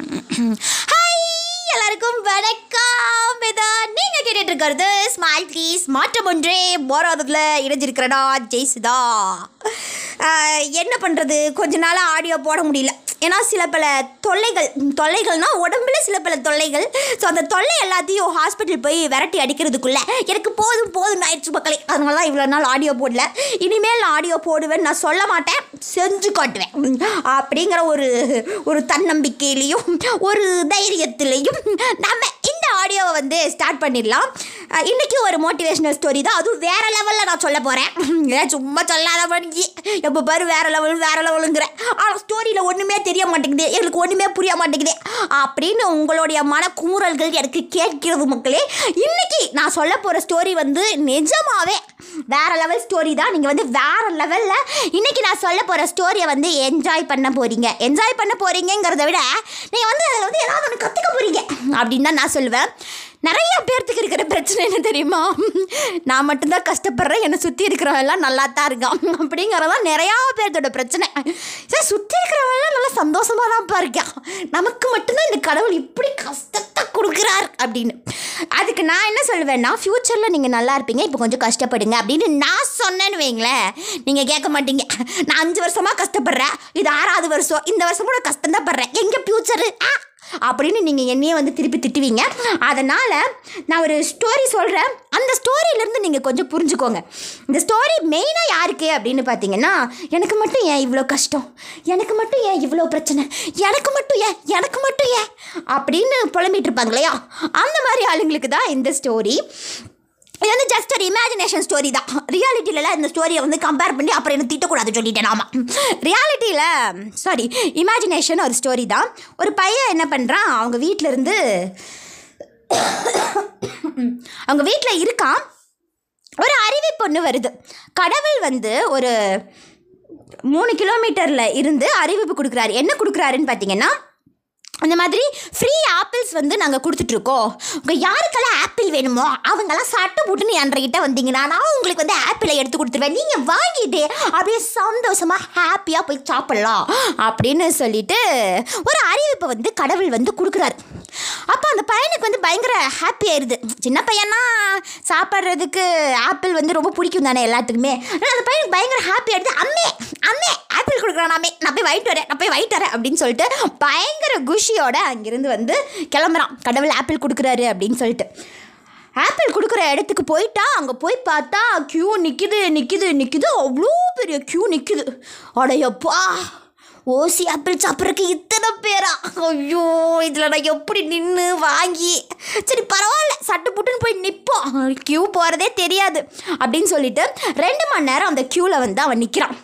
Hi எல்லாருக்கும் வணக்கம். இதோ நீங்க கேட்டுட்டு இருக்கிறது ஸ்மைல் ப்ளீஸ் மாற்றம் ஒன்றே போராதத்தில் இணைஞ்சிருக்கிறடா ஜெய்சுதா. என்ன பண்ணுறது கொஞ்ச நாளாக ஆடியோ போட முடியல. ஏன்னா சில பல தொல்லைகள் தொல்லைகள்னால் உடம்புல சில பல தொல்லைகள். ஸோ அந்த தொல்லை எல்லாத்தையும் ஹாஸ்பிட்டல் போய் விரட்டி அடிக்கிறதுக்குள்ளே எனக்கு போதும் போதும் ஆயிடுச்சு மக்களே. அதனால தான் இவ்வளோ நாள் ஆடியோ போடல. இனிமேல் நான் ஆடியோ போடுவேன் நான் சொல்ல மாட்டேன். செஞ்சு காட்டுவேன். அப்படிங்கிற ஒரு ஒரு தன்னம்பிக்கையிலையும் ஒரு தைரியத்திலையும் நம்ம இந்த ஆடியோவை வந்து ஸ்டார்ட் பண்ணிடலாம். இன்றைக்கி இன்னைக்கு ஒரு மோட்டிவேஷனல் ஸ்டோரி தான். அதுவும் வேற லெவலில் நான் சொல்ல போகிறேன் ஏன் சும்மா சொல்லாத பண்ணி எப்போ பாரு வேற லெவல் வேற லெவலுங்கிற ஆனால் ஸ்டோரியில் ஒன்றுமே தெரிய மாட்டேங்குது. எங்களுக்கு ஒன்றுமே புரிய மாட்டேங்குது. அப்படின்னு உங்களுடைய மனக்குமுறல்கள் எனக்கு கேட்கிறது மக்களே இன்னைக்கு நான் சொல்ல போகிற ஸ்டோரி வந்து நிஜமாகவே வேற லெவல் ஸ்டோரி தான். நீங்கள் வந்து வேற லெவலில் இன்னைக்கு நான் சொல்ல போகிற ஸ்டோரியை வந்து என்ஜாய் பண்ண போகிறீங்க என்ஜாய் பண்ண போகிறீங்கிறத விட நீங்கள் வந்து அதில் வந்து ஏதாவது ஒன்று கற்றுக்க போகிறீங்க அப்படின்னு தான் நான் சொல்லுவேன். நிறைய பேர்த்துக்கு இருக்கிற பிரச்சனை என்ன தெரியுமா? நான் மட்டும்தான் கஷ்டப்படுறேன் என்னை சுற்றி இருக்கிறவெல்லாம் நல்லா தான் இருக்கான் அப்படிங்கிறதான் நிறையா பேர்த்தோட பிரச்சனை. சார் சுற்றி இருக்கிறவெல்லாம் நல்லா சந்தோஷமாக தான்ப்பா இருக்கான். நமக்கு மட்டும்தான் இந்த கடவுள் இப்படி கஷ்டத்தை கொடுக்குறார் அப்படின்னு. அதுக்கு நான் என்ன சொல்லுவேன்னா ஃப்யூச்சரில் நீங்கள் நல்லா இருப்பீங்க இப்போ கொஞ்சம் கஷ்டப்படுங்க அப்படின்னு நான் சொன்னேன்னு வைங்களேன். நீங்கள் கேட்க மாட்டீங்க நான் அஞ்சு வருஷமாக கஷ்டப்படுறேன் இது ஆறாவது வருஷம் இந்த வருஷம் கூட கஷ்டம் தான் படுறேன். எங்கே ஃப்யூச்சரு ஆ அப்படின்னு நீங்கள் என்னையே வந்து திருப்பி திட்டுவீங்க. அதனால் நான் ஒரு ஸ்டோரி சொல்கிறேன் அந்த ஸ்டோரியிலேருந்து நீங்கள் கொஞ்சம் புரிஞ்சுக்கோங்க. இந்த ஸ்டோரி மெயினாக யாருக்கு அப்படின்னு பார்த்தீங்கன்னா எனக்கு மட்டும் ஏன் இவ்வளோ கஷ்டம்? எனக்கு மட்டும் ஏன் இவ்வளோ பிரச்சனை? எனக்கு மட்டும் ஏன்? எனக்கு மட்டும் ஏன்? அப்படின்னு புலம்பிட்டு இருப்பாங்க இல்லையா? அந்த மாதிரி ஆளுங்களுக்கு தான் இந்த ஸ்டோரி இது வந்து ஜஸ்ட் ஒரு இமேஜினேஷன் ஸ்டோரி தான். ரியாலிட்டியிலலாம் இந்த ஸ்டோரியை வந்து கம்பேர் பண்ணி அப்புறம் என்ன திட்டக்கூடாது சொல்லிட்டேன் ஆமாம் ரியாலிட்டியில் சாரி இமேஜினேஷன் ஒரு ஸ்டோரி தான். ஒரு பையன் என்ன பண்ணுறான் அவங்க வீட்டிலருந்து அவங்க வீட்டில் இருக்கான். ஒரு அறிவிப்பு ஒன்று வருது. கடவுள் வந்து ஒரு மூணு கிலோமீட்டரில் இருந்து அறிவிப்பு கொடுக்குறாரு. என்ன கொடுக்குறாருன்னு பார்த்தீங்கன்னா அந்த மாதிரி ஃப்ரீ ஆப்பிள்ஸ் வந்து நாங்கள் கொடுத்துட்ருக்கோம் உங்கள் யாருக்கெல்லாம் ஆப்பிள் வேணுமோ அவங்கெல்லாம் சட்டை போட்டுன்னு என்கிட்ட வந்தீங்கன்னா நான் உங்களுக்கு வந்து ஆப்பிளை எடுத்து கொடுத்துருவேன். நீங்கள் வாங்கிட்டு அப்படியே சந்தோஷமாக ஹாப்பியாக போய் சாப்பிட்லாம். அப்படின்னு சொல்லிட்டு ஒரு அறிவிப்பை வந்து கடவுள் வந்து கொடுக்குறாரு. அப்போ அந்த பையனுக்கு வந்து பயங்கர ஹாப்பி ஆயிடுது சின்ன பையனா சாப்பிட்றதுக்கு ஆப்பிள் வந்து ரொம்ப பிடிக்கும் தானே எல்லாத்துக்குமே. ஆனால் அந்த பையனுக்கு பயங்கர ஹாப்பி ஆயிடுது அம்மே அம்மே ஆப்பிள் கொடுக்குறானாமே நான் போய் வாங்கிட்டு வரேன் நான் போய் வாங்கிட்டு வரேன் அப்படின்னு சொல்லிட்டு பயங்கர குஷியோட அங்கிருந்து வந்து கிளம்புறான். கடவுள் ஆப்பிள் கொடுக்குறாரு அப்படின்னு சொல்லிட்டு. ஆப்பிள் கொடுக்குற இடத்துக்கு போயிட்டா அங்கே போய் பார்த்தா க்யூ நிற்கிது நிற்கிது நிற்கிது அவ்வளோ பெரிய க்யூ நிற்கிது அடையப்பா ஓசி ஆப்பிள் சாப்பிட்றதுக்கு இத்தனை பேரா? ஐயோ இதில் நான் எப்படி நின்று வாங்கி சரி பரவாயில்ல சட்டு புட்டுன்னு போய் நிற்போம் க்யூ போகிறதே தெரியாது அப்படின்னு சொல்லிட்டு ரெண்டு மணி நேரம் அந்த க்யூவில் வந்து அவன் நிற்கிறான்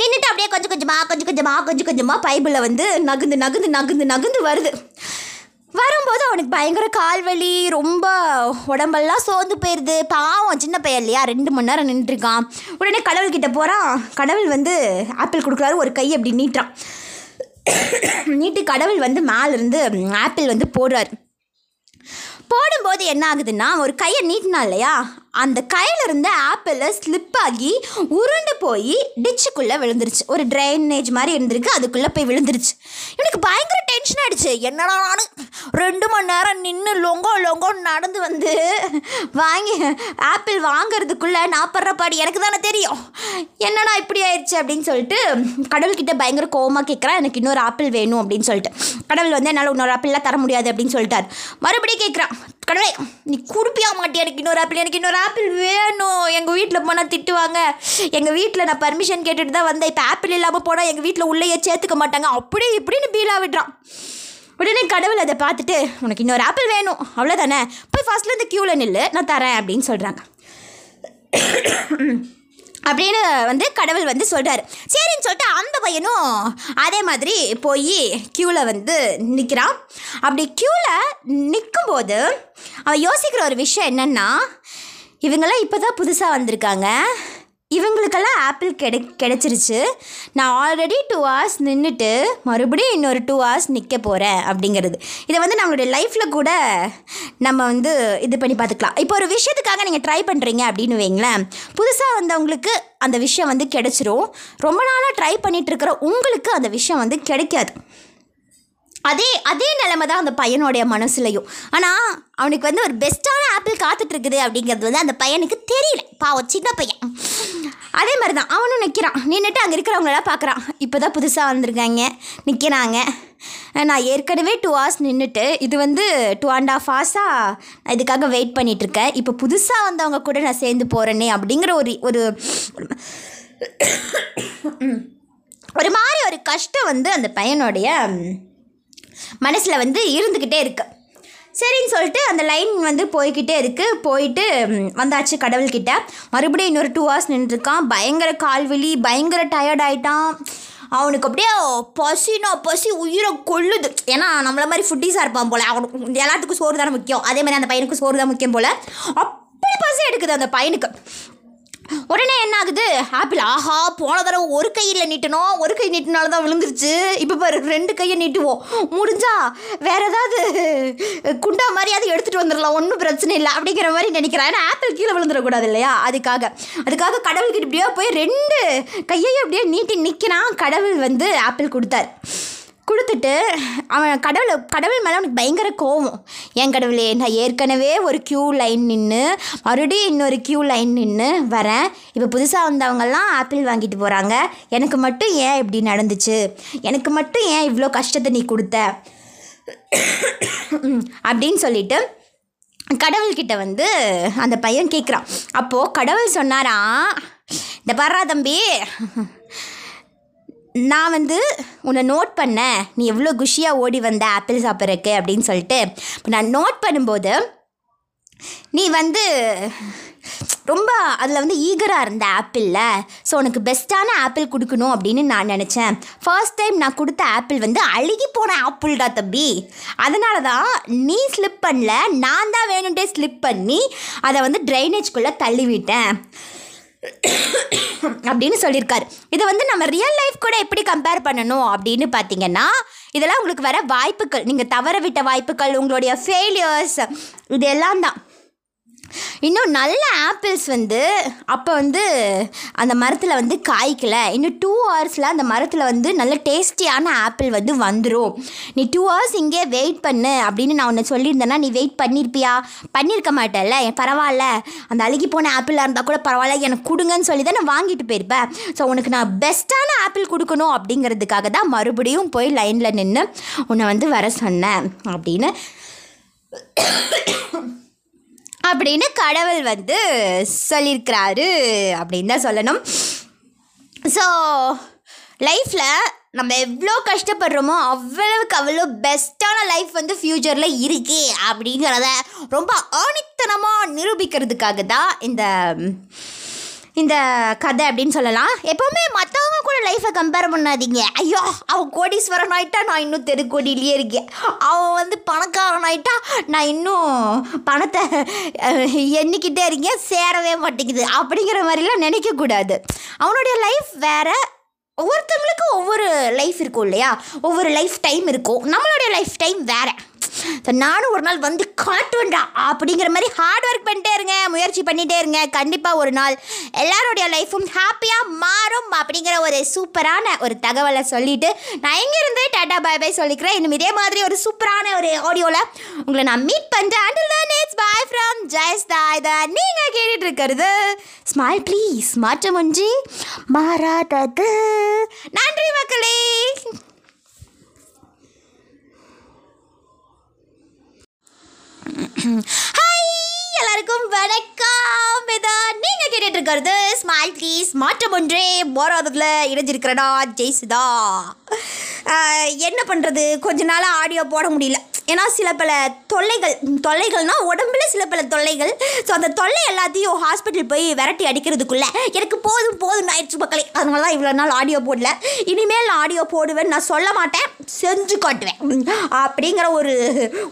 நின்றுட்டு அப்படியே கொஞ்சம் கொஞ்சமாக கொஞ்சம் கொஞ்சமாக கொஞ்சம் கொஞ்சமாக பைபிளில் வந்து நகுந்து நகுந்து நகுந்து நகுந்து வருது. வரும்போது அவனுக்கு பயங்கர கால்வலி ரொம்ப உடம்பெல்லாம் சோர்ந்து போயிடுது பாவம் சின்ன பையன் இல்லையா? ரெண்டு மணி நேரம் நின்றுருக்கான் உடனே கடவுள்கிட்ட போகிறான் கடவுள் வந்து ஆப்பிள் கொடுக்குறாரு ஒரு கை அப்படி நீட்டுறான். நீட்டு கடவுள் வந்து மேலேருந்து ஆப்பிள் வந்து போடுறாரு. போடும்போது என்ன ஆகுதுன்னா ஒரு கையை நீட்டினா இல்லையா அந்த கையில் இருந்த ஆப்பிளை ஸ்லிப் ஆகி உருண்டு போய் டிச்சுக்குள்ளே விழுந்துருச்சு. ஒரு ட்ரைனேஜ் மாதிரி இருந்திருக்கு அதுக்குள்ளே போய் விழுந்துருச்சு. இவனுக்கு பயங்கர டென்ஷன் ஆகிடுச்சு என்னடா நானும் ரெண்டு மணி நேரம் நின்று லொங்கோ லொங்கோன்னு நடந்து வந்து வாங்கி ஆப்பிள் வாங்குறதுக்குள்ளே நான் படுற பாடு எனக்கு தானே தெரியும். என்னடா இப்படி ஆயிடுச்சு அப்படின்னு சொல்லிட்டு கடவுள்கிட்ட பயங்கர கோவமாக கேட்குறான் எனக்கு இன்னொரு ஆப்பிள் வேணும் அப்படின்னு சொல்லிட்டு. கடவுள் வந்து என்னால் இன்னொரு ஆப்பிள்லாம் தர முடியாது அப்படின்னு சொல்லிட்டார். மறுபடியும் கேட்குறான் கடவுளே நீ குடுப்பியா மாட்டியா? எனக்கு இன்னொரு ஆப்பிள் எனக்கு இன்னொரு ஆப்பிள் வேணும். எங்கள் வீட்டில் போனால் திட்டுவாங்க. எங்கள் வீட்டில் நான் பர்மிஷன் கேட்டுட்டு தான் வந்தேன். இப்போ ஆப்பிள் இல்லாமல் போனால் எங்கள் வீட்டில் உள்ளேயே சேர்த்துக்க மாட்டாங்க. அப்படி இப்படின்னு பீலா விடுறான். உடனே கடவுள் அதை பார்த்துட்டு உனக்கு இன்னொரு ஆப்பிள் வேணும். அவ்வளோதானே போய் ஃபர்ஸ்ட்லேருந்து க்யூவில் நில்லு. நான் தரேன். அப்படின்னு சொல்கிறாங்க அப்படின்னு வந்து கடவுள் வந்து சொல்கிறாரு சரின்னு சொல்லிட்டு அந்த பையனும் அதே மாதிரி போய் க்யூவில் வந்து நிற்கிறான் அப்படி க்யூவில் நிற்கும்போது அவன் யோசிக்கிற ஒரு விஷயம் என்னென்னா இவங்கெல்லாம் இப்போ தான் புதுசாக வந்திருக்காங்க. இவங்களுக்கெல்லாம் ஆப்பிள் கிடை கிடச்சிருச்சு. நான் ஆல்ரெடி டூ ஹவர்ஸ் நின்றுட்டு மறுபடியும் இன்னொரு டூ ஹவர்ஸ் நிற்க போகிறேன் அப்படிங்கிறது. இதை வந்து நம்மளுடைய லைஃப்பில் கூட நம்ம வந்து இது பண்ணி பார்த்துக்கலாம். இப்போ ஒரு விஷயத்துக்காக நீங்கள் ட்ரை பண்ணுறீங்க அப்படின்னு வைங்களேன். புதுசாக வந்தவங்களுக்கு அந்த விஷயம் வந்து கிடைச்சிரும். ரொம்ப நாளாக ட்ரை பண்ணிகிட்ருக்கிற உங்களுக்கு அந்த விஷயம் வந்து கிடைக்காது. அதே அதே நிலமை தான் அந்த பையனுடைய மனசுலையும். ஆனால் அவனுக்கு வந்து ஒரு பெஸ்ட்டான ஆப்பிள் பார்த்துட்டு இருக்குது அப்படிங்கிறது வந்து அந்த பையனுக்கு தெரியல. பாவம் சின்ன பையன். அதே மாதிரி தான் அவனும் நிற்கிறான் நின்றுட்டு அங்கே இருக்கிறவங்களெல்லாம் பார்க்குறான். இப்போ தான் புதுசாக வந்திருக்காங்க. நிற்கிறாங்க நான் ஏற்கனவே டூ ஹவர்ஸ் நின்றுட்டு இது வந்து டூ அண்ட் ஆஃப் ஹார்ஸாக இதுக்காக வெயிட் பண்ணிகிட்ருக்கேன் இப்போ புதுசாக வந்தவங்க கூட நான் சேர்ந்து போகிறேனே அப்படிங்கிற ஒரு ஒரு ஒரு மாதிரி ஒரு கஷ்டம் வந்து அந்த பையனுடைய மனசில் வந்து இருந்துக்கிட்டே இருக்குது சரின்னு சொல்லிட்டு அந்த லைன் வந்து போய்கிட்டே இருக்குது போயிட்டு வந்தாச்சு கடவுள்கிட்ட. மறுபடியும் இன்னொரு டூ ஹவர்ஸ் நின்றுருக்கான். பயங்கர கால்வெளி பயங்கர டயர்டாயிட்டான் அவனுக்கு அப்படியே பசினா பசி உயிரை கொள்ளுது. ஏன்னா நம்மள மாதிரி ஃபுட்டிஸாக இருப்பான் போல். அவனுக்கு எல்லாத்துக்கும் சோறு தானே முக்கியம். அதே மாதிரி அந்த பையனுக்கு சோறு தான் முக்கியம் போல். அப்படி பசி எடுக்குது அந்த பையனுக்கு. உடனே என்ன ஆகுது ஆப்பிள் ஆஹா போன தடவை ஒரு கையில் நீட்டணும் ஒரு கை நீட்டினால தான் விழுந்துருச்சு. இப்போ பாரு ரெண்டு கையை நீட்டுவோம். முடிஞ்சா வேற ஏதாவது குண்டா மாதிரியாவது எடுத்துகிட்டு வந்துடலாம். ஒன்றும் பிரச்சனை இல்லை. அப்படிங்கிற மாதிரி நினைக்கிறேன். ஏன்னா ஆப்பிள் கீழே விழுந்துடக்கூடாது இல்லையா? அதுக்காக. அதுக்காக கடவுள்கிட்ட இப்படியோ போய் ரெண்டு கையையும் அப்படியே நீட்டி நிற்கிறான் கடவுள் வந்து ஆப்பிள் கொடுத்தார். கொடுத்துட்டு அவன் கடவுளை கடவுள் மேலே அவனுக்கு பயங்கர கோவம். ஏன் கடவுளே நான் ஏற்கனவே ஒரு க்யூ லைன் நின்று மறுபடியும் இன்னொரு க்யூ லைன் நின்று வரேன். இப்போ புதுசாக வந்தவங்கெல்லாம் ஆப்பிள் வாங்கிட்டு போகிறாங்க எனக்கு மட்டும் ஏன் இப்படி நடந்துச்சு? எனக்கு மட்டும் ஏன் இவ்வளோ கஷ்டத்தை நீ கொடுத்த? அப்படின்னு சொல்லிட்டு கடவுள்கிட்ட வந்து அந்த பையன் கேட்குறான் அப்போது கடவுள் சொன்னாராம் இந்த பாரா தம்பி நான் வந்து உன்னை நோட் பண்ணேன். நீ எவ்வளோ குஷியாக ஓடி வந்த ஆப்பிள் சாப்பிட்றக்கு அப்படின்னு சொல்லிட்டு. இப்போ நான் நோட் பண்ணும்போது நீ வந்து ரொம்ப அதில் வந்து ஈகராக இருந்த ஆப்பிளில் ஸோ உனக்கு பெஸ்ட்டான ஆப்பிள் கொடுக்கணும் அப்படின்னு நான் நினச்சேன். ஃபர்ஸ்ட் டைம் நான் கொடுத்த ஆப்பிள் வந்து அழுகி போன ஆப்பிள்டா தம்பி. அதனால தான் நீ ஸ்லிப் பண்ணல நான் தான் வேணுன்ட்டே ஸ்லிப் பண்ணி அதை வந்து ட்ரைனேஜ்குள்ளே தள்ளிவிட்டேன். அப்படின்னு சொல்லியிருக்காரு. இதை வந்து நம்ம ரியல் லைஃப் கூட எப்படி கம்பேர் பண்ணணும் அப்படின்னு பார்த்தீங்கன்னா இதெல்லாம் உங்களுக்கு வர வாய்ப்புகள் நீங்கள் தவற விட்ட வாய்ப்புகள் உங்களுடைய ஃபெயிலியர்ஸ் இது எல்லாம் தான் இன்னும் நல்ல ஆப்பிள்ஸ் வந்து அப்போ வந்து அந்த மரத்தில் வந்து காய்க்கல. இன்னும் டூ ஹவர்ஸில் அந்த மரத்தில் வந்து நல்ல டேஸ்டியான ஆப்பிள் வந்து வந்துடும் நீ டூ ஹவர்ஸ் இங்கே வெயிட் பண்ணு அப்படின்னு நான் உன்னை சொல்லியிருந்தேன்னா நீ வெயிட் பண்ணியிருப்பியா பண்ணியிருக்க மாட்டேல்ல. பரவாயில்ல அந்த அழுகி போன ஆப்பிளாக இருந்தால் கூட பரவாயில்ல எனக்கு கொடுங்கன்னு சொல்லி தான் நான் வாங்கிட்டு போயிருப்பேன். ஸோ உனக்கு நான் பெஸ்ட்டான ஆப்பிள் கொடுக்கணும் அப்படிங்கிறதுக்காக தான் மறுபடியும் போய் லைனில் நின்று உன்னை வந்து வர சொன்னேன் அப்படின்னு. அப்படின்னு கடவுள் வந்து சொல்லியிருக்கிறாரு அப்படின்னு தான் சொல்லணும். ஸோ லைஃப்பில் நம்ம எவ்வளோ கஷ்டப்படுறோமோ அவ்வளவுக்கு அவ்வளோ பெஸ்ட்டான லைஃப் வந்து ஃப்யூச்சரில் இருக்கு அப்படிங்கிறத ரொம்ப ஆணித்தனமாக நிரூபிக்கிறதுக்காக தான் இந்த இந்த கதை அப்படின்னு சொல்லலாம். எப்போவுமே மற்றவங்க கூட லைஃப்பை கம்பேர் பண்ணாதீங்க. ஐயோ அவன் கோடீஸ்வரன் ஆகிட்டா நான் இன்னும் தெருக்கோடியிலேயே இருக்கேன். அவன் வந்து பணக்காரன் ஆயிட்டா நான் இன்னும் பணத்தை எண்ணிக்கிட்டே இருக்கேன். சேரவே மாட்டேங்குது. அப்படிங்கிற மாதிரிலாம் நினைக்கக்கூடாது. அவனுடைய லைஃப் வேற ஒவ்வொருத்தவங்களுக்கும் ஒவ்வொரு லைஃப் இருக்கும் இல்லையா? ஒவ்வொரு லைஃப் டைம் இருக்கும். நம்மளுடைய லைஃப் டைம் வேறு. நானும் ஒரு நாள் வந்து காட்டுவேன்டா அப்படிங்கிற மாதிரி ஹார்ட் ஒர்க் பண்ணிட்டே இருங்க முயற்சி பண்ணிகிட்டே இருங்க. கண்டிப்பாக ஒரு நாள் எல்லாருடைய லைஃப்பும் ஹாப்பியாக மாறும் அப்படிங்கிற ஒரு சூப்பரான ஒரு தகவலை சொல்லிட்டு நான் எங்கேருந்து டாட்டா பை பாய் சொல்லிக்கிறேன். இன்னும் இதே மாதிரி ஒரு சூப்பரான ஒரு ஆடியோவில் உங்களை நான் மீட் பண்ணுறேன் அண்டில் தான் இட்ஸ் பாய் ஃப்ரம் ஜெயஸ்தா இதை நீங்கள் கேட்டுட்டு இருக்கிறது ஸ்மைல் ப்ளீஸ் மாற்றம் ஒன்றி மாறாதது. நன்றி மக்களே. ஹாய் எல்லாருக்கும் வணக்கம். இதான் நீங்க கேட்டுட்டு இருக்கிறது ஸ்மைல் ப்ளீஸ் மாற்றம் ஒன்றே போராதத்தில் இணைஞ்சிருக்கிறடா ஜெய்சுதா. என்ன பண்ணுறது கொஞ்ச நாளாக ஆடியோ போட முடியல. ஏன்னா சில பல தொல்லைகள் தொல்லைகள்னால் உடம்புல சில பல தொல்லைகள். ஸோ அந்த தொல்லை எல்லாத்தையும் ஹாஸ்பிட்டல் போய் விரட்டி அடிக்கிறதுக்குள்ளே எனக்கு போதும் போதும் ஆயிடுச்சு மக்களே. அதனால தான் இவ்வளோ நாள் ஆடியோ போடல. இனிமேல் நான் ஆடியோ போடுவேன் நான் சொல்ல மாட்டேன். செஞ்சு காட்டுவேன். அப்படிங்கிற ஒரு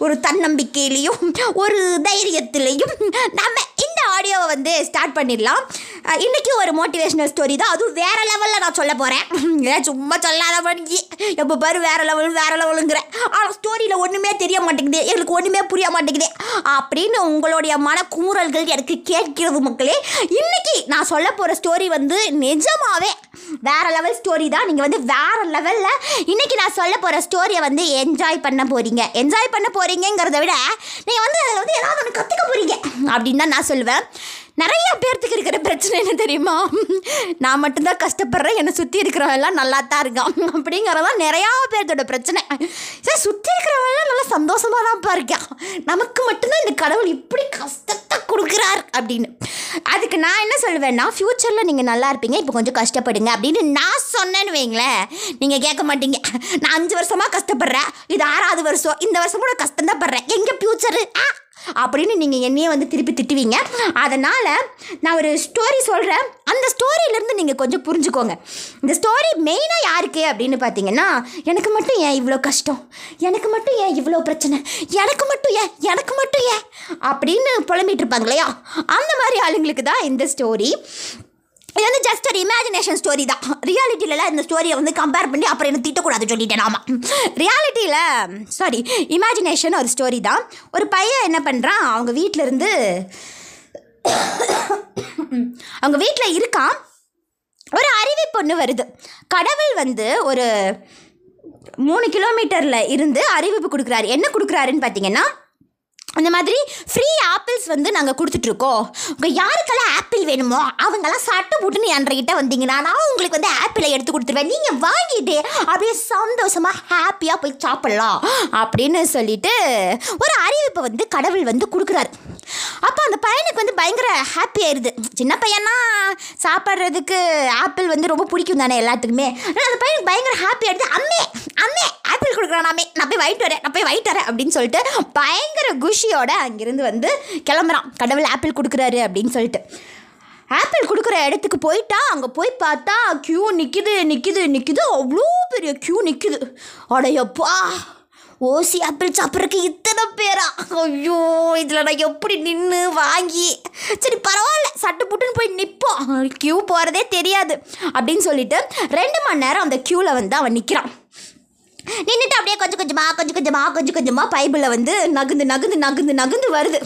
ஒரு தன்னம்பிக்கையிலையும் ஒரு தைரியத்திலையும் நம்ம இந்த ஆடியோவை வந்து ஸ்டார்ட் பண்ணிடலாம். இன்றைக்கி இன்னைக்கு ஒரு மோட்டிவேஷனல் ஸ்டோரி தான். அதுவும் வேற லெவலில் நான் சொல்ல போகிறேன் ஏன் சும்மா சொல்லாத பண்ணி எப்போ பாரு வேற லெவல் வேற லெவலுங்கிற ஆனால் ஸ்டோரியில் ஒன்றுமே தெரிய மாட்டேங்குது. எங்களுக்கு ஒன்றுமே புரிய மாட்டேங்குது. அப்படின்னு உங்களுடைய மனக்குமுறல்கள் எனக்கு கேட்கிறது மக்களே இன்னைக்கு நான் சொல்ல போகிற ஸ்டோரி வந்து நிஜமாகவே வேற லெவல் ஸ்டோரி தான். நீங்கள் வந்து வேற லெவலில் இன்னைக்கு நான் சொல்ல போகிற ஸ்டோரியை வந்து என்ஜாய் பண்ண போகிறீங்க என்ஜாய் பண்ண போகிறீங்கிறத விட நீங்கள் வந்து அதில் வந்து ஏதாவது ஒன்று கற்றுக்க போகிறீங்க அப்படின்னு தான் நான் சொல்லுவேன். நிறைய பேர்த்துக்கு இருக்கிற பிரச்சனை என்ன தெரியுமா? நான் மட்டும்தான் கஷ்டப்படுறேன் என்னை சுற்றி இருக்கிறவெல்லாம் நல்லா தான் இருக்கான் அப்படிங்கிறதான் நிறையா பேர்த்தோட பிரச்சனை. சார் சுற்றி இருக்கிறவெல்லாம் நல்லா சந்தோஷமாக தான்ப்பா இருக்கான் நமக்கு மட்டும்தான் இந்த கடவுள் இப்படி கஷ்டத்தை கொடுக்குறார் அப்படின்னு. அதுக்கு நான் என்ன சொல்லுவேன்னா ஃப்யூச்சரில் நீங்கள் நல்லா இருப்பீங்க இப்போ கொஞ்சம் கஷ்டப்படுங்க அப்படின்னு நான் சொன்னேன்னு வைங்களேன். நீங்கள் கேட்க மாட்டீங்க நான் அஞ்சு வருஷமாக கஷ்டப்படுறேன் இது ஆறாவது வருஷம் இந்த வருஷம் கூட கஷ்டம் தான் படுறேன். எங்கள் ஃப்யூச்சரு ஆ அப்படின்னு நீங்கள் என்னையே வந்து திருப்பி திட்டுவீங்க. அதனால் நான் ஒரு ஸ்டோரி சொல்கிறேன் அந்த ஸ்டோரியிலேருந்து நீங்கள் கொஞ்சம் புரிஞ்சுக்கோங்க. இந்த ஸ்டோரி மெயினாக யாருக்கு அப்படின்னு பார்த்தீங்கன்னா எனக்கு மட்டும் ஏன் இவ்வளோ கஷ்டம்? எனக்கு மட்டும் ஏன் இவ்வளோ பிரச்சனை? எனக்கு மட்டும் ஏன்? எனக்கு மட்டும் ஏன்? அப்படின்னு புலம்பிட்டு இருப்பாங்க இல்லையா? அந்த மாதிரி ஆளுங்களுக்கு தான் இந்த ஸ்டோரி இது வந்து ஜஸ்ட் ஒரு இமேஜினேஷன் ஸ்டோரி தான். ரியாலிட்டியிலலாம் இந்த ஸ்டோரியை வந்து கம்பேர் பண்ணி அப்புறம் என்ன திட்டக்கூடாது சொல்லிட்டேன் ஆமாம் ரியாலிட்டியில் சாரி இமேஜினேஷன் ஒரு ஸ்டோரி தான். ஒரு பையன் என்ன பண்ணுறான் அவங்க வீட்டிலேருந்து அவங்க வீட்டில் இருக்கான். ஒரு அறிவிப்பு ஒன்று வருது. கடவுள் வந்து ஒரு மூணு கிலோமீட்டரில் இருந்து அறிவிப்பு கொடுக்குறாரு. என்ன கொடுக்குறாருன்னு பார்த்தீங்கன்னா அந்த மாதிரி ஃப்ரீ ஆப்பிள்ஸ் வந்து நாங்கள் கொடுத்துட்ருக்கோம் உங்கள் யாருக்கெல்லாம் ஆப்பிள் வேணுமோ அவங்கெல்லாம் சட்டை போட்டுன்னு என்கிட்ட வந்தீங்கன்னா நான் உங்களுக்கு வந்து ஆப்பிளை எடுத்து கொடுத்துருவேன். நீங்கள் வாங்கிட்டு அப்படியே சந்தோஷமாக ஹாப்பியாக போய் சாப்பிட்லாம். அப்படின்னு சொல்லிட்டு ஒரு அறிவிப்பை வந்து கடவுள் வந்து கொடுக்குறாரு. அப்போ அந்த பையனுக்கு வந்து பயங்கர ஹாப்பி ஆயிடுது சின்ன பையனா சாப்பிட்றதுக்கு ஆப்பிள் வந்து ரொம்ப பிடிக்கும் தானே எல்லாத்துக்குமே. ஆனால் அந்த பையனுக்கு பயங்கர ஹாப்பி ஆயிடுது அம்மே அம்மே ஆப்பிள் கொடுக்குறானாமே நான் போய் வாங்கிட்டு வரேன் நான் போய் வாங்கிட்டு வரேன் அப்படின்னு சொல்லிட்டு பயங்கர குஷியோட அங்கிருந்து வந்து கிளம்புறான். கடவுள் ஆப்பிள் கொடுக்குறாரு அப்படின்னு சொல்லிட்டு. ஆப்பிள் கொடுக்குற இடத்துக்கு போயிட்டா அங்கே போய் பார்த்தா க்யூ நிற்கிது நிற்கிது நிற்கிது அவ்வளோ பெரிய க்யூ நிற்கிது அடையப்பா! ஓசி ஆப்பிள் சாப்பிட்றதுக்கு இத்தனை பேரா? ஐயோ இதில் நான் எப்படி நின்று வாங்கி சரி பரவாயில்ல சட்டு புட்டுன்னு போய் நிற்போம் க்யூ போகிறதே தெரியாது அப்படின்னு சொல்லிட்டு ரெண்டு மணி நேரம் அந்த க்யூவில் வந்து அவன் நிற்கிறான் நின்றுட்டு அப்படியே கொஞ்சம் கொஞ்சமாக கொஞ்சம் கொஞ்சமாக கொஞ்சம் கொஞ்சமாக பைபிளில் வந்து நகுந்து நகுந்து நகுந்து நகுந்து வருது.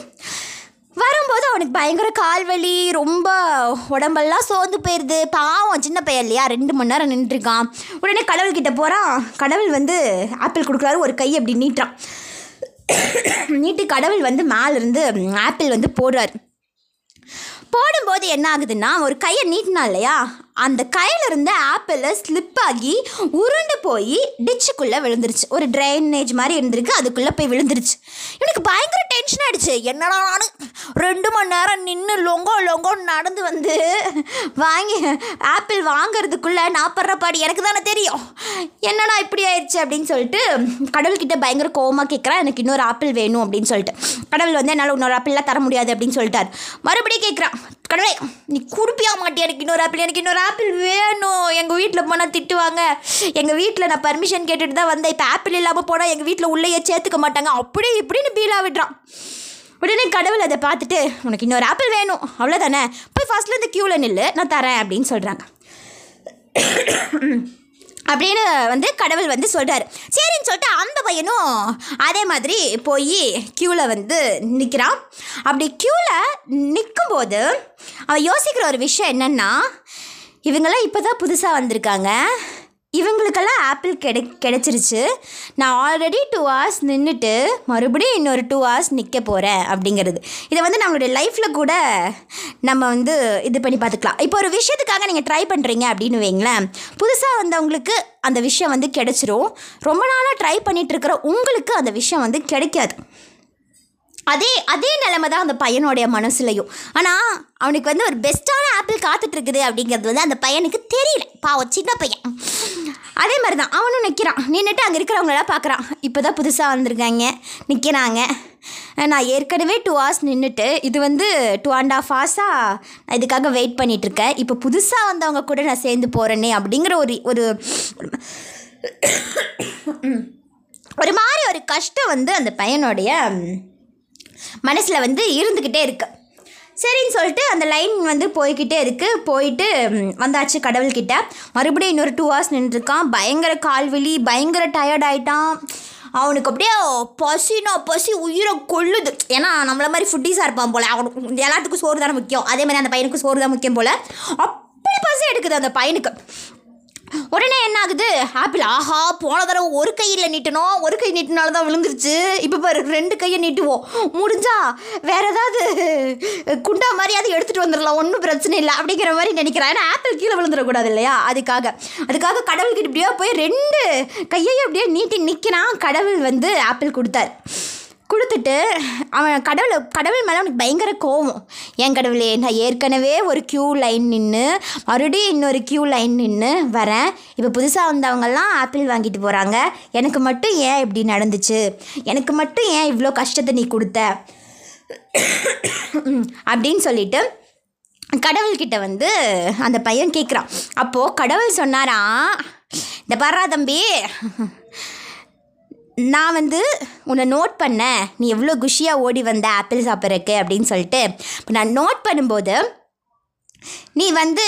வரும்போது அவனுக்கு பயங்கர கால்வலி ரொம்ப உடம்பெல்லாம் சோர்ந்து போயிடுது பாவம் சின்ன பையன் இல்லையா? ரெண்டு மணி நேரம் நின்றுருக்கான். உடனே கடவுள்கிட்ட போகிறான் கடவுள் வந்து ஆப்பிள் கொடுக்குறாரு. ஒரு கை அப்படி நீட்டுறான். நீட்டு கடவுள் வந்து மேலேருந்து ஆப்பிள் வந்து போடுறாரு. போடும்போது என்ன ஆகுதுன்னா ஒரு கையை நீட்டினா இல்லையா? அந்த கையில் இருந்த ஆப்பிளை ஸ்லிப் ஆகி உருண்டு போய் டிச்சுக்குள்ளே விழுந்துருச்சு. ஒரு ட்ரைனேஜ் மாதிரி இருந்திருக்கு அதுக்குள்ளே போய் விழுந்துருச்சு. இவனுக்கு பயங்கர டென்ஷன் ஆயிடுச்சு. என்னடா நான்? ரெண்டு மணி நேரம் நின்று லொங்கோ லொங்கோன்னு நடந்து வந்து வாங்கி ஆப்பிள் வாங்குறதுக்குள்ளே நான் படுற பாடு எனக்கு தானே தெரியும். என்னடா இப்படி ஆயிடுச்சு அப்படின்னு சொல்லிட்டு கடவுள்கிட்ட பயங்கர கோவமாக கேட்குறேன் எனக்கு இன்னொரு ஆப்பிள் வேணும் அப்படின்னு சொல்லிட்டு. கடவுள் வந்து என்னால் இன்னொரு ஆப்பிள்லாம் தர முடியாது அப்படின்னு சொல்லிட்டார். மறுபடியும் கேட்குறான் கடவுளே நீ குடுப்பியா மாட்டியா? எனக்கு இன்னொரு ஆப்பிள் எனக்கு இன்னொரு ஆப்பிள் வேணும். எங்கள் வீட்டில் போனால் திட்டுவாங்க. எங்கள் வீட்டில் நான் பர்மிஷன் கேட்டுட்டு தான் வந்தேன். இப்போ ஆப்பிள் இல்லாமல் போனால் எங்கள் வீட்டில் உள்ளேயே சேர்த்துக்க மாட்டாங்க. அப்படி இப்படின்னு பீலா விடுறான். உடனே கடவுள் அதை பார்த்துட்டு உனக்கு இன்னொரு ஆப்பிள் வேணும். அவ்வளோதானே போய் ஃபஸ்ட்டில் இந்த க்யூவில் நில்லு. நான் தரேன் அப்படின்னு சொல்கிறாங்க அப்படின்னு வந்து கடவுள் வந்து சொல்கிறார் சரின்னு சொல்லிட்டு அந்த பையனும் அதே மாதிரி போய் க்யூவில் வந்து நிற்கிறான் அப்படி க்யூவில் நிற்கும்போது அவன் யோசிக்கிற ஒரு விஷயம் என்னென்னா இவங்களாம் இப்போ தான் புதுசாக வந்திருக்காங்க. இவங்களுக்கெல்லாம் ஆப்பிள் கிடை கிடைச்சிருச்சு. நான் ஆல்ரெடி டூ ஹவர்ஸ் நின்றுட்டு மறுபடியும் இன்னொரு டூ ஹவர்ஸ் நிற்க போகிறேன் அப்படிங்கிறது. இதை வந்து நம்மளுடைய லைஃப்பில் கூட நம்ம வந்து இது பண்ணி பார்த்துக்கலாம். இப்போ ஒரு விஷயத்துக்காக நீங்கள் ட்ரை பண்ணுறீங்க அப்படின்னு வைங்களேன். புதுசாக வந்தவங்களுக்கு அந்த விஷயம் வந்து கிடைச்சிரும். ரொம்ப நாளாக ட்ரை பண்ணிகிட்ருக்கிற உங்களுக்கு அந்த விஷயம் வந்து கிடைக்காது. அதே அதே நிலமை தான் அந்த பையனுடைய மனசுலையும். ஆனால் அவனுக்கு வந்து ஒரு பெஸ்ட்டான ஆப்பிள் காத்துட்ருக்குது அப்படிங்கிறது வந்து அந்த பையனுக்கு தெரியல. பாவம் சின்ன பையன். அதே மாதிரி தான் அவனும் நிற்கிறான் நின்றுட்டு அங்கே இருக்கிறவங்களெல்லாம் பார்க்குறான் இப்போ தான் புதுசாக வந்திருக்காங்க. நிற்கிறாங்க நான் ஏற்கனவே டூ ஹவர்ஸ் நின்றுட்டு இது வந்து டூ அண்ட் ஆஃப் ஹவர்ஸாக இதுக்காக வெயிட் பண்ணிகிட்ருக்கேன் இப்போ புதுசாக வந்தவங்க கூட நான் சேர்ந்து போகிறேனே அப்படிங்கிற ஒரு ஒரு ஒரு மாதிரி ஒரு கஷ்டம் வந்து அந்த பையனுடைய மனசில் வந்து இருந்துக்கிட்டே இருக்கு. சரின்னு சொல்லிட்டு அந்த லைன் வந்து போய்கிட்டே இருக்குது போயிட்டு வந்தாச்சு கடவுள்கிட்ட. மறுபடியும் இன்னொரு டூ ஹவர்ஸ் நின்றுருக்கான். பயங்கர கால்வெளி பயங்கர டயர்டாயிட்டான் அவனுக்கு அப்படியே பசினா பசி உயிரை கொள்ளுது. ஏன்னா நம்மள மாதிரி ஃபுட்டீஸாக இருப்பான் போல். அவனுக்கு எல்லாத்துக்கும் சோறு தானே முக்கியம். அதே மாதிரி அந்த பையனுக்கு சோறு தான் முக்கியம் போல். அப்படி பசி எடுக்குது அந்த பையனுக்கு. உடனே என்ன ஆகுது ஆப்பிள் ஆஹா போன தடவை ஒரு கையில் நீட்டணும் ஒரு கை நீட்டினால தான் விழுந்துருச்சு. இப்போ பாரு ரெண்டு கையை நீட்டுவோம். முடிஞ்சா வேற ஏதாவது குண்டா மாதிரியாவது எடுத்துகிட்டு வந்துடலாம். ஒன்றும் பிரச்சனை இல்லை. அப்படிங்கிற மாதிரி நினைக்கிறேன். ஏன்னா ஆப்பிள் கீழே விழுந்துடக்கூடாது இல்லையா? அதுக்காக. அதுக்காக கடவுள்கிட்ட இப்படியோ போய் ரெண்டு கையையும் அப்படியே நீட்டி நிற்கிறான் கடவுள் வந்து ஆப்பிள் கொடுத்தார். கொடுத்துட்டு அவன் கடவுளை கடவுள் மேலே அவனுக்கு பயங்கர கோவம். என் கடவுளே நான் ஏற்கனவே ஒரு க்யூ லைன் நின்று மறுபடியும் இன்னொரு க்யூ லைன் நின்று வரேன். இப்போ புதுசாக வந்தவங்கெல்லாம் ஆப்பிள் வாங்கிட்டு போகிறாங்க எனக்கு மட்டும் ஏன் இப்படி நடந்துச்சு? எனக்கு மட்டும் ஏன் இவ்வளோ கஷ்டத்தை நீ கொடுத்த? அப்படின்னு சொல்லிட்டு கடவுள்கிட்ட வந்து அந்த பையன் கேட்குறான் அப்போது கடவுள் சொன்னாராம் இந்த பாரா தம்பி நான் வந்து உன்னை நோட் பண்ணேன். நீ எவ்வளோ குஷியாக ஓடி வந்த ஆப்பிள் சாப்பிட்றக்கு அப்படின்னு சொல்லிட்டு. இப்போ நான் நோட் பண்ணும்போது நீ வந்து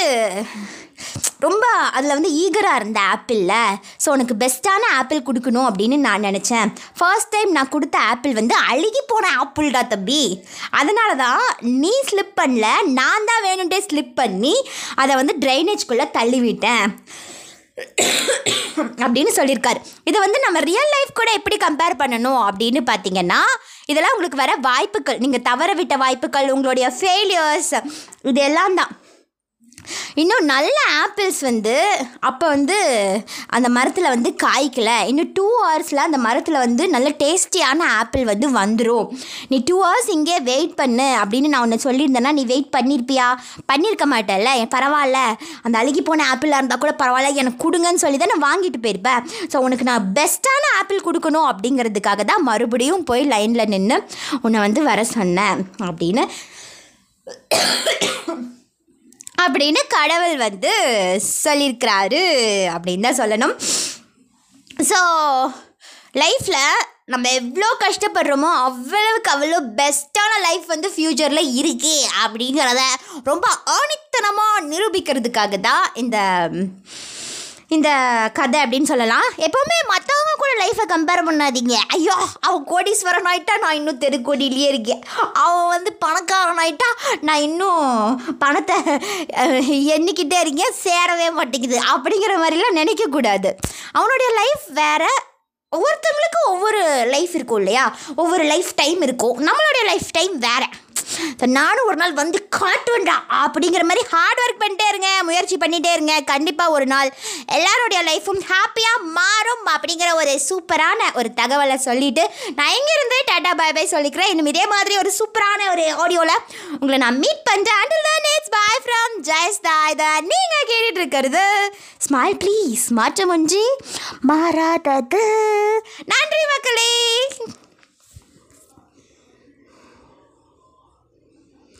ரொம்ப அதில் வந்து ஈகராக இருந்த ஆப்பிளில் ஸோ உனக்கு பெஸ்ட்டான ஆப்பிள் கொடுக்கணும் அப்படின்னு நான் நினச்சேன். ஃபர்ஸ்ட் டைம் நான் கொடுத்த ஆப்பிள் வந்து அழுகி போன ஆப்பிள்டா தம்பி. அதனால தான் நீ ஸ்லிப் பண்ணல நான் தான் வேணுன்ட்டே ஸ்லிப் பண்ணி அதை வந்து ட்ரைனேஜ்குள்ளே தள்ளிவிட்டேன். அப்படின்னு சொல்லியிருக்காரு. இதை வந்து நம்ம ரியல் லைஃப் கூட எப்படி கம்பேர் பண்ணணும் அப்படின்னு பார்த்தீங்கன்னா இதெல்லாம் உங்களுக்கு வர வாய்ப்புகள். நீங்கள் தவற விட்ட வாய்ப்புகள் உங்களுடைய ஃபெயிலியர்ஸ் இது எல்லாம் தான். இன்னும் நல்ல ஆப்பிள்ஸ் வந்து அப்போ வந்து அந்த மரத்தில் வந்து காய்க்கல. இன்னும் டூ ஹவர்ஸில் அந்த மரத்தில் வந்து நல்ல டேஸ்டியான ஆப்பிள் வந்து வந்துடும் நீ டூ ஹவர்ஸ் இங்கே வெயிட் பண்ணு அப்படின்னு நான் உன்னை சொல்லியிருந்தேன்னா நீ வெயிட் பண்ணியிருப்பியா பண்ணியிருக்க மாட்டேல்ல. என் பரவாயில்ல அந்த அழுகி போன ஆப்பிளாக இருந்தால் கூட பரவாயில்ல எனக்கு கொடுங்கன்னு சொல்லி தான் நான் வாங்கிட்டு போயிருப்பேன். ஸோ உனக்கு நான் பெஸ்ட்டான ஆப்பிள் கொடுக்கணும் அப்படிங்கிறதுக்காக தான் மறுபடியும் போய் லைனில் நின்று உன்னை வந்து வர சொன்னேன் அப்படின்னு. அப்படின்னு கடவுள் வந்து சொல்லியிருக்கிறாரு அப்படின்னு தான் சொல்லணும். ஸோ லைஃப்பில் நம்ம எவ்வளோ கஷ்டப்படுறோமோ அவ்வளவுக்கு அவ்வளோ பெஸ்ட்டான லைஃப் வந்து ஃப்யூச்சரில் இருக்கு அப்படிங்கிறத ரொம்ப ஆணித்தனமாக நிரூபிக்கிறதுக்காக தான் இந்த இந்த கதை அப்படின்னு சொல்லலாம். எப்போவுமே மற்றவங்க கூட லைஃப்பை கம்பேர் பண்ணாதீங்க. ஐயோ அவன் கோடீஸ்வரன் ஆகிட்டா நான் இன்னும் தெருக்கோடியிலேயே இருக்கேன். அவன் வந்து பணக்காரன் ஆகிட்டா நான் இன்னும் பணத்தை எண்ணிக்கிட்டே இருக்கேன் சேரவே மாட்டேங்குது. அப்படிங்கிற மாதிரிலாம் நினைக்கக்கூடாது. அவனுடைய லைஃப் வேற ஒவ்வொருத்தவங்களுக்கும் ஒவ்வொரு லைஃப் இருக்கும் இல்லையா? ஒவ்வொரு லைஃப் டைம் இருக்கும். நம்மளுடைய லைஃப் டைம் வேறு. நானும் ஒரு நாள் வந்து காட்டுவேன்டா அப்படிங்கிற மாதிரி ஹார்ட் ஒர்க் பண்ணிட்டே இருங்க முயற்சி பண்ணிகிட்டே இருங்க. கண்டிப்பாக ஒரு நாள் எல்லாருடைய லைஃப்பும் ஹாப்பியாக மாறும் அப்படிங்கிற ஒரு சூப்பரான ஒரு தகவலை சொல்லிட்டு நான் எங்கேருந்து டாடா பை பை சொல்லிக்கிறேன். இன்னும் இதே மாதிரி ஒரு சூப்பரான ஒரு ஆடியோவில் உங்களை நான் மீட் பண்ணுறேன் அண்டில் தான் இட்ஸ் பாய் ஃப்ரம் ஜெயஸ்தா இதை நீங்கள் கேட்டுட்டு இருக்கிறது ஸ்மைல் ப்ளீஸ் மாற்றம் ஒன்றி மாறாதது. நன்றி மக்களே.